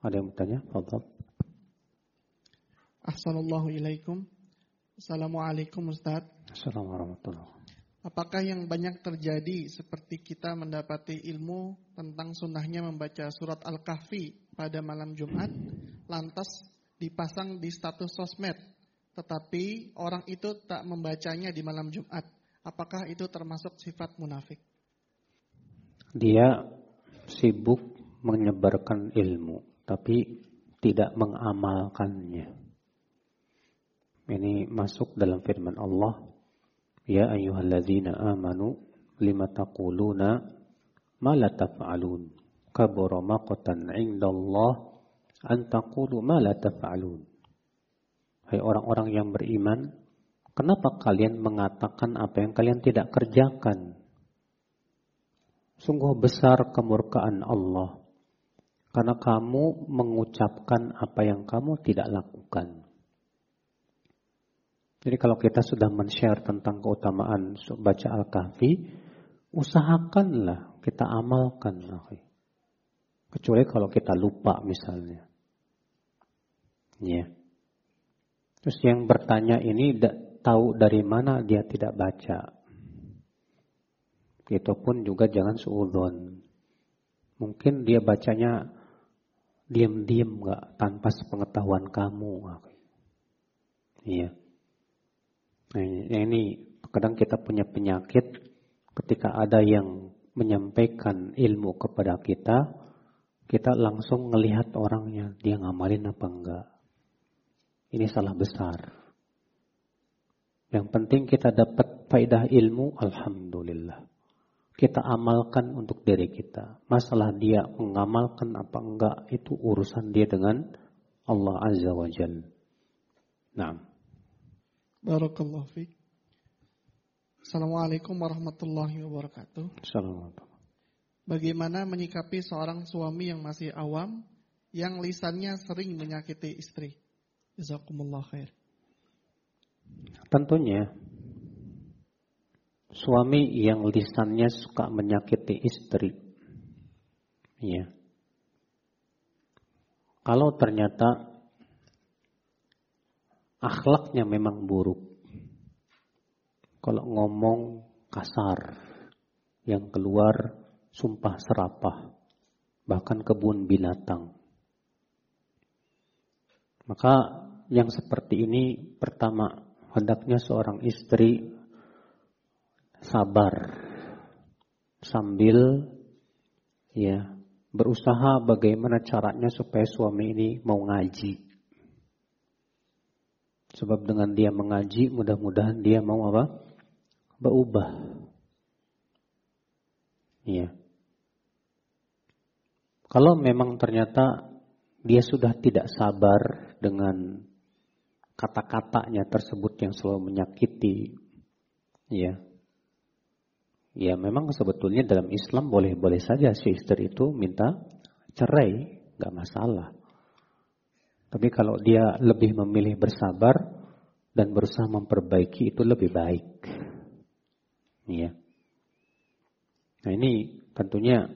Ada yang bertanya? Fadhal. Assalamualaikum. ilaikum. Assalamualaikum Ustaz. Assalamualaikum warahmatullahi Apakah yang banyak terjadi seperti kita mendapati ilmu tentang sunnahnya membaca surat Al-Kahfi pada malam Jumat, lantas dipasang di status sosmed, tetapi orang itu tak membacanya di malam Jumat. Apakah itu termasuk sifat munafik? Dia sibuk menyebarkan ilmu, tapi tidak mengamalkannya. Ini masuk dalam firman Allah Ya ayyuhalladzina amanu lima taquluna ma la taf'alun. Kabura maqtan 'indallah an taqulu ma la taf'alun. Hai orang-orang yang beriman, kenapa kalian mengatakan apa yang kalian tidak kerjakan? Sungguh besar kemurkaan Allah karena kamu mengucapkan apa yang kamu tidak lakukan. Jadi kalau kita sudah men-share tentang keutamaan baca Al-Kahfi, usahakanlah kita amalkan. Kecuali kalau kita lupa misalnya. Ya. Terus yang bertanya ini tahu dari mana dia tidak baca. Itu pun juga jangan suudon. Mungkin dia bacanya diam-diam nggak tanpa sepengetahuan kamu. Iya. Nah, ini kadang kita punya penyakit ketika ada yang menyampaikan ilmu kepada kita, kita langsung melihat orangnya, dia ngamalin apa enggak. Ini salah besar. Yang penting kita dapat faidah ilmu, Alhamdulillah. Kita amalkan untuk diri kita. Masalah dia mengamalkan apa enggak, itu urusan dia dengan Allah Azza wa Jalla. Nah. Barakallahu fiik. Assalamualaikum warahmatullahi wabarakatuh. Assalamualaikum. Bagaimana menyikapi seorang suami yang masih awam yang lisannya sering menyakiti istri? Jazakumullah khair. Tentunya suami yang lisannya suka menyakiti istri. Ya. Kalau ternyata akhlaknya memang buruk. Kalau ngomong kasar, yang keluar sumpah serapah, bahkan kebun binatang. Maka yang seperti ini pertama hendaknya seorang istri sabar sambil ya berusaha bagaimana caranya supaya suami ini mau ngaji. Sebab dengan dia mengaji, mudah-mudahan dia mau apa? Berubah. Iya. Kalau memang ternyata dia sudah tidak sabar dengan kata-katanya tersebut yang selalu menyakiti, ya, ya memang sebetulnya dalam Islam boleh-boleh saja si istri itu minta cerai, nggak masalah. Tapi kalau dia lebih memilih bersabar dan berusaha memperbaiki itu lebih baik. Ya. Nah ini tentunya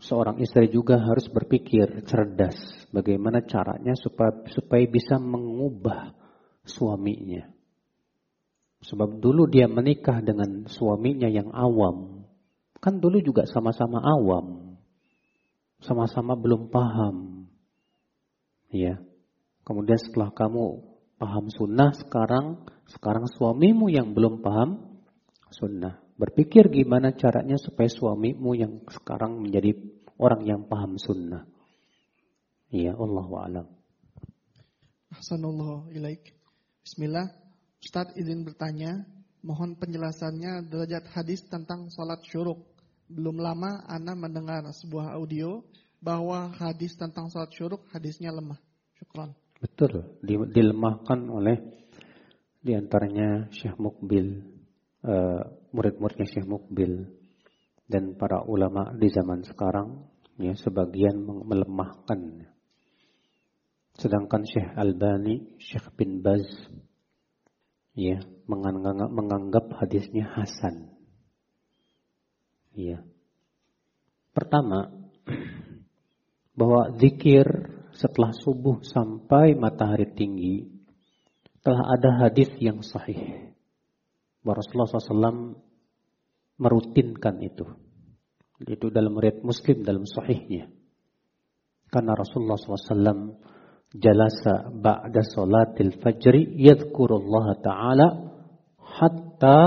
seorang istri juga harus berpikir cerdas bagaimana caranya supaya supaya bisa mengubah suaminya. Sebab dulu dia menikah dengan suaminya yang awam. Kan dulu juga sama-sama awam. Sama-sama belum paham Ya. Kemudian setelah kamu paham sunnah sekarang, sekarang suamimu yang belum paham sunnah. Berpikir gimana caranya supaya suamimu yang sekarang menjadi orang yang paham sunnah. Ya Allah alam. Ahsanullah ilaik. Bismillah. Ustaz izin bertanya, mohon penjelasannya derajat hadis tentang salat syuruk. Belum lama Ana mendengar sebuah audio bahwa hadis tentang sholat syuruk hadisnya lemah. Syukran. Betul, dilemahkan oleh di antaranya Syekh Mukbil, uh, murid-muridnya Syekh Mukbil dan para ulama di zaman sekarang ya sebagian melemahkan. Sedangkan Syekh Albani, Syekh bin Baz ya menganggap, menganggap hadisnya hasan. Ya. Pertama, bahwa zikir setelah subuh sampai matahari tinggi telah ada hadis yang sahih. Bahwa Rasulullah SAW merutinkan itu. Itu dalam riwayat Muslim dalam sahihnya. Karena Rasulullah SAW jalasa ba'da salatil fajri yadhkurullah ta'ala hatta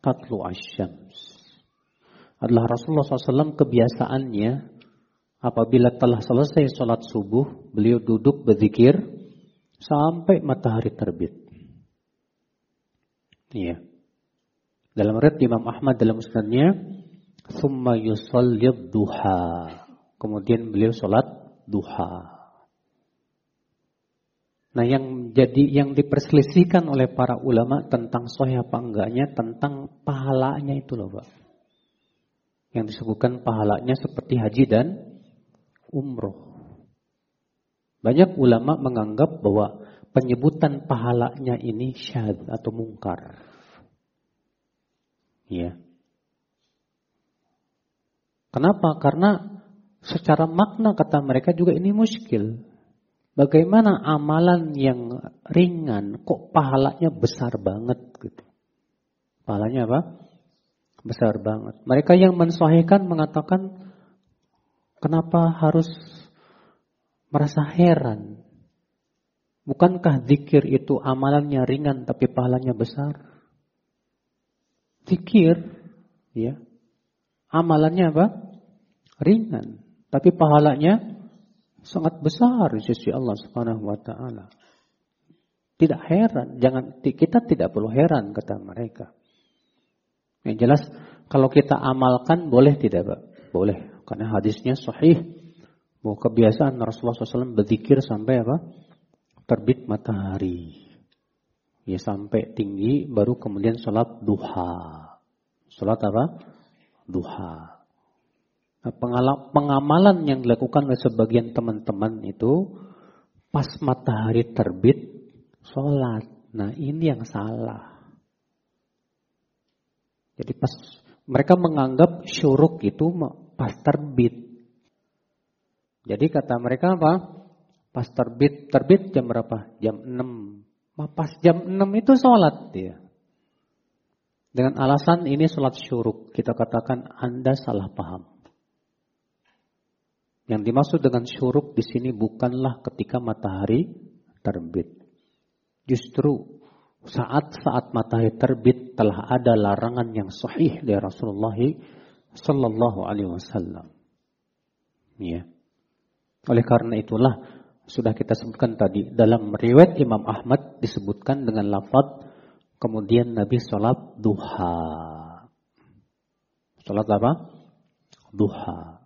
tatlu asyams. Adalah Rasulullah SAW kebiasaannya apabila telah selesai sholat subuh, beliau duduk berzikir sampai matahari terbit. Iya. Dalam red Imam Ahmad dalam musnadnya, "Tsumma yusallid duha." Kemudian beliau sholat duha. Nah, yang jadi yang diperselisihkan oleh para ulama tentang sahih apa enggaknya tentang pahalanya itu loh, Pak. Yang disebutkan pahalanya seperti haji dan umroh. Banyak ulama menganggap bahwa penyebutan pahalanya ini syad atau mungkar. Ya. Kenapa? Karena secara makna kata mereka juga ini muskil. Bagaimana amalan yang ringan kok pahalanya besar banget gitu. Pahalanya apa? Besar banget. Mereka yang mensahihkan mengatakan kenapa harus merasa heran. Bukankah zikir itu amalannya ringan tapi pahalanya besar? Zikir, ya, amalannya apa? Ringan, tapi pahalanya sangat besar di sisi Allah Subhanahu wa taala. Tidak heran, jangan kita tidak perlu heran kata mereka. Yang jelas kalau kita amalkan boleh tidak, Pak? Boleh, karena hadisnya sahih bahwa kebiasaan Rasulullah SAW berzikir sampai apa? Terbit matahari. Ya sampai tinggi baru kemudian sholat duha. Sholat apa? Duha. Pengamalan yang dilakukan oleh sebagian teman-teman itu pas matahari terbit sholat. Nah ini yang salah. Jadi pas mereka menganggap syuruk itu pas terbit. Jadi kata mereka apa? Pas terbit, terbit jam berapa? Jam 6. Pas jam 6 itu sholat dia. Dengan alasan ini sholat syuruk. Kita katakan Anda salah paham. Yang dimaksud dengan syuruk di sini bukanlah ketika matahari terbit. Justru saat-saat matahari terbit telah ada larangan yang sahih dari Rasulullah sallallahu alaihi wasallam. Ya. Oleh karena itulah sudah kita sebutkan tadi dalam riwayat Imam Ahmad disebutkan dengan lafaz kemudian Nabi sholat duha. Sholat apa? Duha.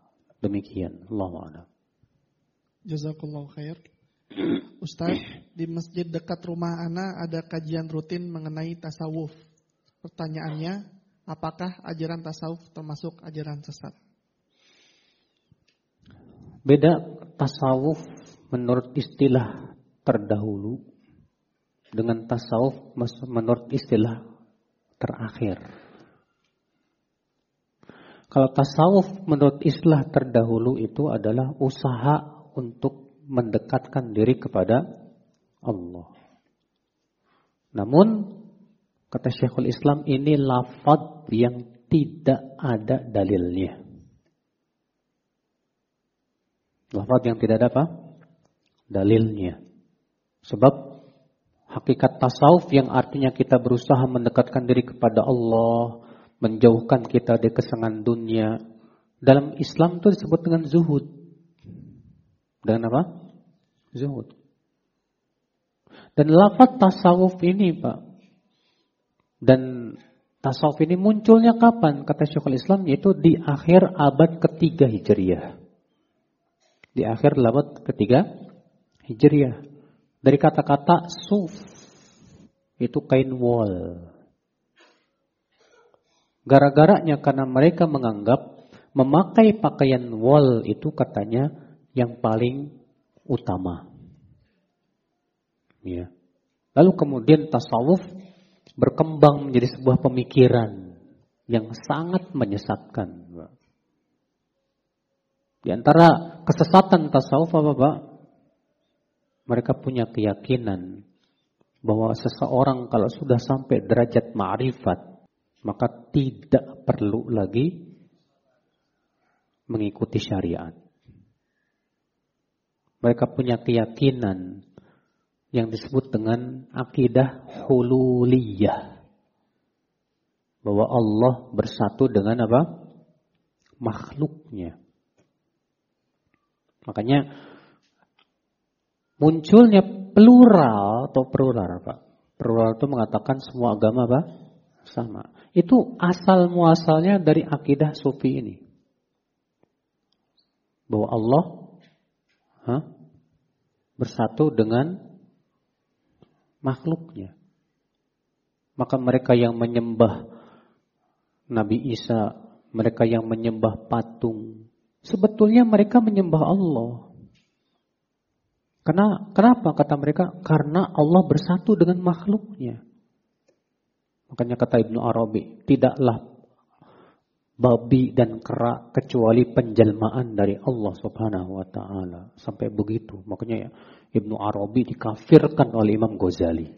Demikian. Allah Jazakallah khair. Ustaz, di masjid dekat rumah Ana ada kajian rutin mengenai tasawuf. Pertanyaannya, apakah ajaran tasawuf termasuk ajaran sesat? Beda tasawuf menurut istilah terdahulu dengan tasawuf menurut istilah terakhir. Kalau tasawuf menurut istilah terdahulu itu adalah usaha untuk mendekatkan diri kepada Allah. Namun kata Syekhul Islam ini lafaz yang tidak ada dalilnya. Lafaz yang tidak ada apa? Dalilnya. Sebab hakikat tasawuf yang artinya kita berusaha mendekatkan diri kepada Allah, menjauhkan kita dari kesenangan dunia. Dalam Islam itu disebut dengan zuhud. Dengan apa? Zuhud. Dan lafaz tasawuf ini Pak. Dan tasawuf ini munculnya kapan? Kata Syekhul Islam yaitu di akhir abad ketiga Hijriah di akhir abad ketiga Hijriah. Dari kata-kata suf itu kain wol. Gara-garanya karena mereka menganggap memakai pakaian wol itu katanya yang paling utama. Ya. Lalu kemudian tasawuf berkembang menjadi sebuah pemikiran yang sangat menyesatkan. Di antara kesesatan tasawuf apa Pak? Mereka punya keyakinan bahwa seseorang kalau sudah sampai derajat ma'rifat, maka tidak perlu lagi mengikuti syariat. Mereka punya keyakinan yang disebut dengan akidah hululiyah. Bahwa Allah bersatu dengan apa? Makhluknya. Makanya munculnya plural atau plural Pak. Plural itu mengatakan semua agama apa? Sama. Itu asal muasalnya dari akidah sufi ini. Bahwa Allah ha, bersatu dengan makhluknya. Maka mereka yang menyembah Nabi Isa, mereka yang menyembah patung, Sebetulnya mereka menyembah Allah. Karena kenapa kata mereka? Karena Allah bersatu dengan makhluknya. Makanya kata Ibnu Arabi, tidaklah babi dan kera kecuali penjelmaan dari Allah Subhanahu wa taala. Sampai begitu. Makanya ya, Ibnu Arabi dikafirkan oleh Imam Ghazali.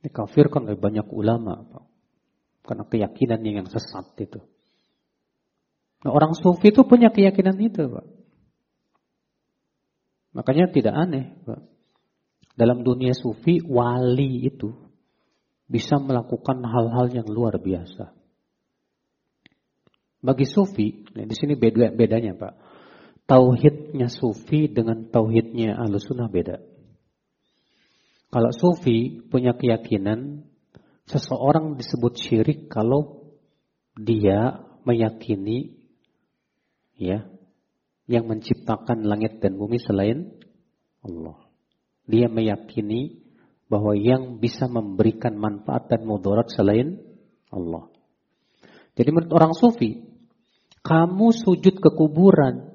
Dikafirkan oleh banyak ulama, Karena keyakinan yang sesat itu. Nah, orang sufi itu punya keyakinan itu, Pak. Makanya tidak aneh, Pak. Dalam dunia sufi, wali itu bisa melakukan hal-hal yang luar biasa. Bagi sufi, nah di sini beda bedanya, Pak. Tauhidnya sufi dengan tauhidnya alusunah beda. Kalau sufi punya keyakinan seseorang disebut syirik kalau dia meyakini ya yang menciptakan langit dan bumi selain Allah. Dia meyakini bahwa yang bisa memberikan manfaat dan mudarat selain Allah. Jadi menurut orang sufi, kamu sujud ke kuburan,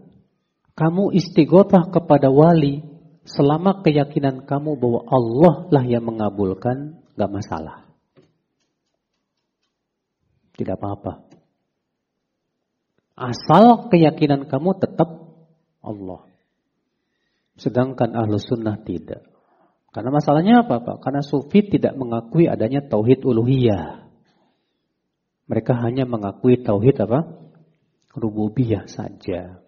kamu istighotah kepada wali, selama keyakinan kamu bahwa Allah lah yang mengabulkan, gak masalah. Tidak apa-apa. Asal keyakinan kamu tetap Allah. Sedangkan ahlu sunnah tidak. Karena masalahnya apa Pak? Karena sufi tidak mengakui adanya tauhid uluhiyah. Mereka hanya mengakui tauhid apa? Rububiyah saja.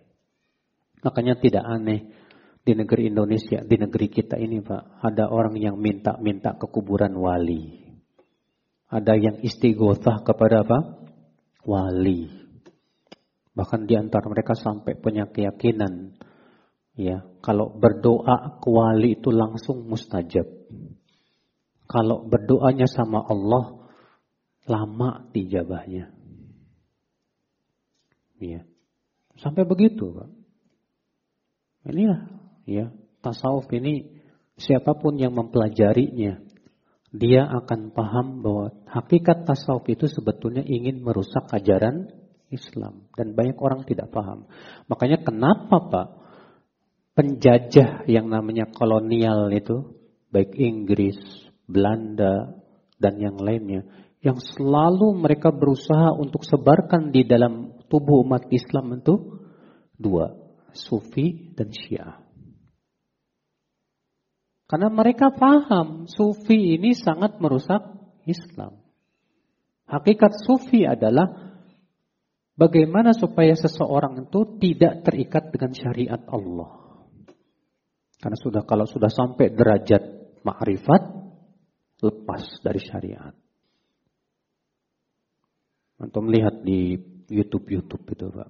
Makanya tidak aneh di negeri Indonesia, di negeri kita ini Pak, ada orang yang minta-minta ke kuburan wali. Ada yang istighosah kepada apa? Wali. Bahkan di antara mereka sampai punya keyakinan ya, kalau berdoa ke wali itu langsung mustajab. Kalau berdoanya sama Allah lama dijabahnya. Ya. Sampai begitu, Pak. Inilah ya, tasawuf ini siapa pun yang mempelajarinya dia akan paham bahwa hakikat tasawuf itu sebetulnya ingin merusak ajaran Islam dan banyak orang tidak paham. Makanya kenapa Pak penjajah yang namanya kolonial itu baik Inggris, Belanda dan yang lainnya yang selalu mereka berusaha untuk sebarkan di dalam tubuh umat Islam itu dua, Sufi dan Syiah. Karena mereka paham Sufi ini sangat merusak Islam. Hakikat Sufi adalah Bagaimana supaya seseorang itu tidak terikat dengan syariat Allah? Karena sudah kalau sudah sampai derajat makrifat, lepas dari syariat. Antum melihat di YouTube-YouTube itu, Pak.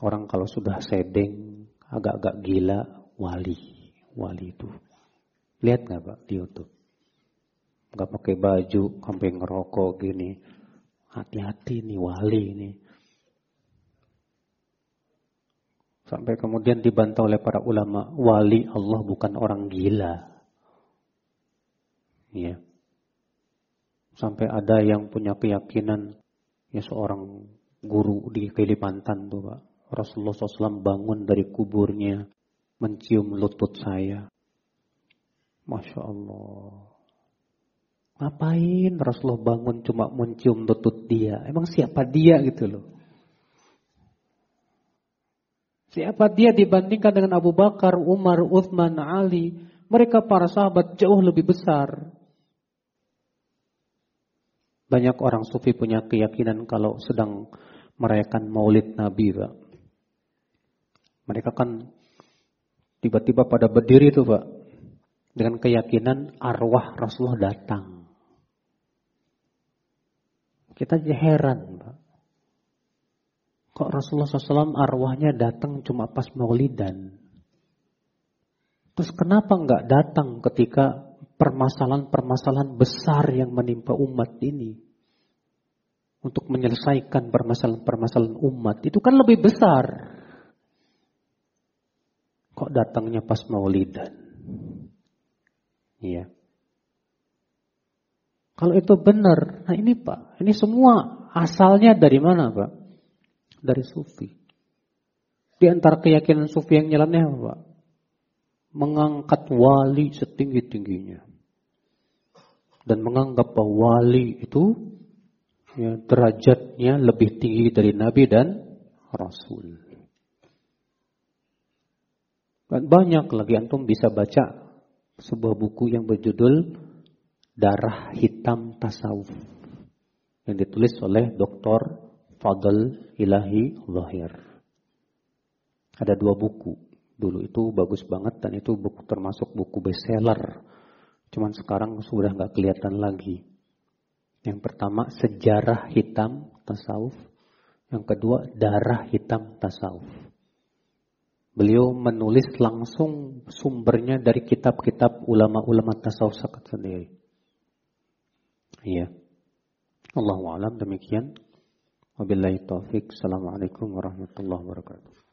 Orang kalau sudah sedeng, agak-agak gila, wali. Wali itu. Lihat nggak Pak di YouTube? Nggak pakai baju, sampai ngerokok gini. Hati-hati nih wali ini. Sampai kemudian dibantah oleh para ulama, wali Allah bukan orang gila. Ya. Sampai ada yang punya keyakinan, ya seorang guru di Kalimantan tuh Pak. Rasulullah SAW bangun dari kuburnya, mencium lutut saya. Masya Allah. Ngapain Rasulullah bangun cuma mencium lutut dia? Emang siapa dia gitu loh? Siapa dia dibandingkan dengan Abu Bakar, Umar, Uthman, Ali. Mereka para sahabat jauh lebih besar. Banyak orang sufi punya keyakinan kalau sedang merayakan maulid Nabi, Pak. Mereka kan tiba-tiba pada berdiri tuh, Pak. Dengan keyakinan arwah Rasulullah datang. Kita heran. Kok Rasulullah SAW arwahnya datang cuma pas maulidan? Terus kenapa nggak datang ketika permasalahan-permasalahan besar yang menimpa umat ini? Untuk menyelesaikan permasalahan-permasalahan umat itu kan lebih besar. Kok datangnya pas maulidan? Iya. Kalau itu benar, nah ini Pak, ini semua asalnya dari mana Pak? Dari sufi. Di antara keyakinan sufi yang nyeleneh apa? Mengangkat wali setinggi-tingginya. Dan menganggap bahwa wali itu ya, derajatnya lebih tinggi dari Nabi dan Rasul. Dan banyak lagi antum bisa baca sebuah buku yang berjudul Darah Hitam Tasawuf yang ditulis oleh Dr. Fadl Ilahi Zahir. Ada dua buku. Dulu itu bagus banget dan itu buku termasuk buku bestseller. Cuman sekarang sudah nggak kelihatan lagi. Yang pertama sejarah hitam tasawuf. Yang kedua darah hitam tasawuf. Beliau menulis langsung sumbernya dari kitab-kitab ulama-ulama tasawuf sendiri. Iya. Allah alam demikian. Wabillahi taufik. Assalamualaikum warahmatullahi wabarakatuh.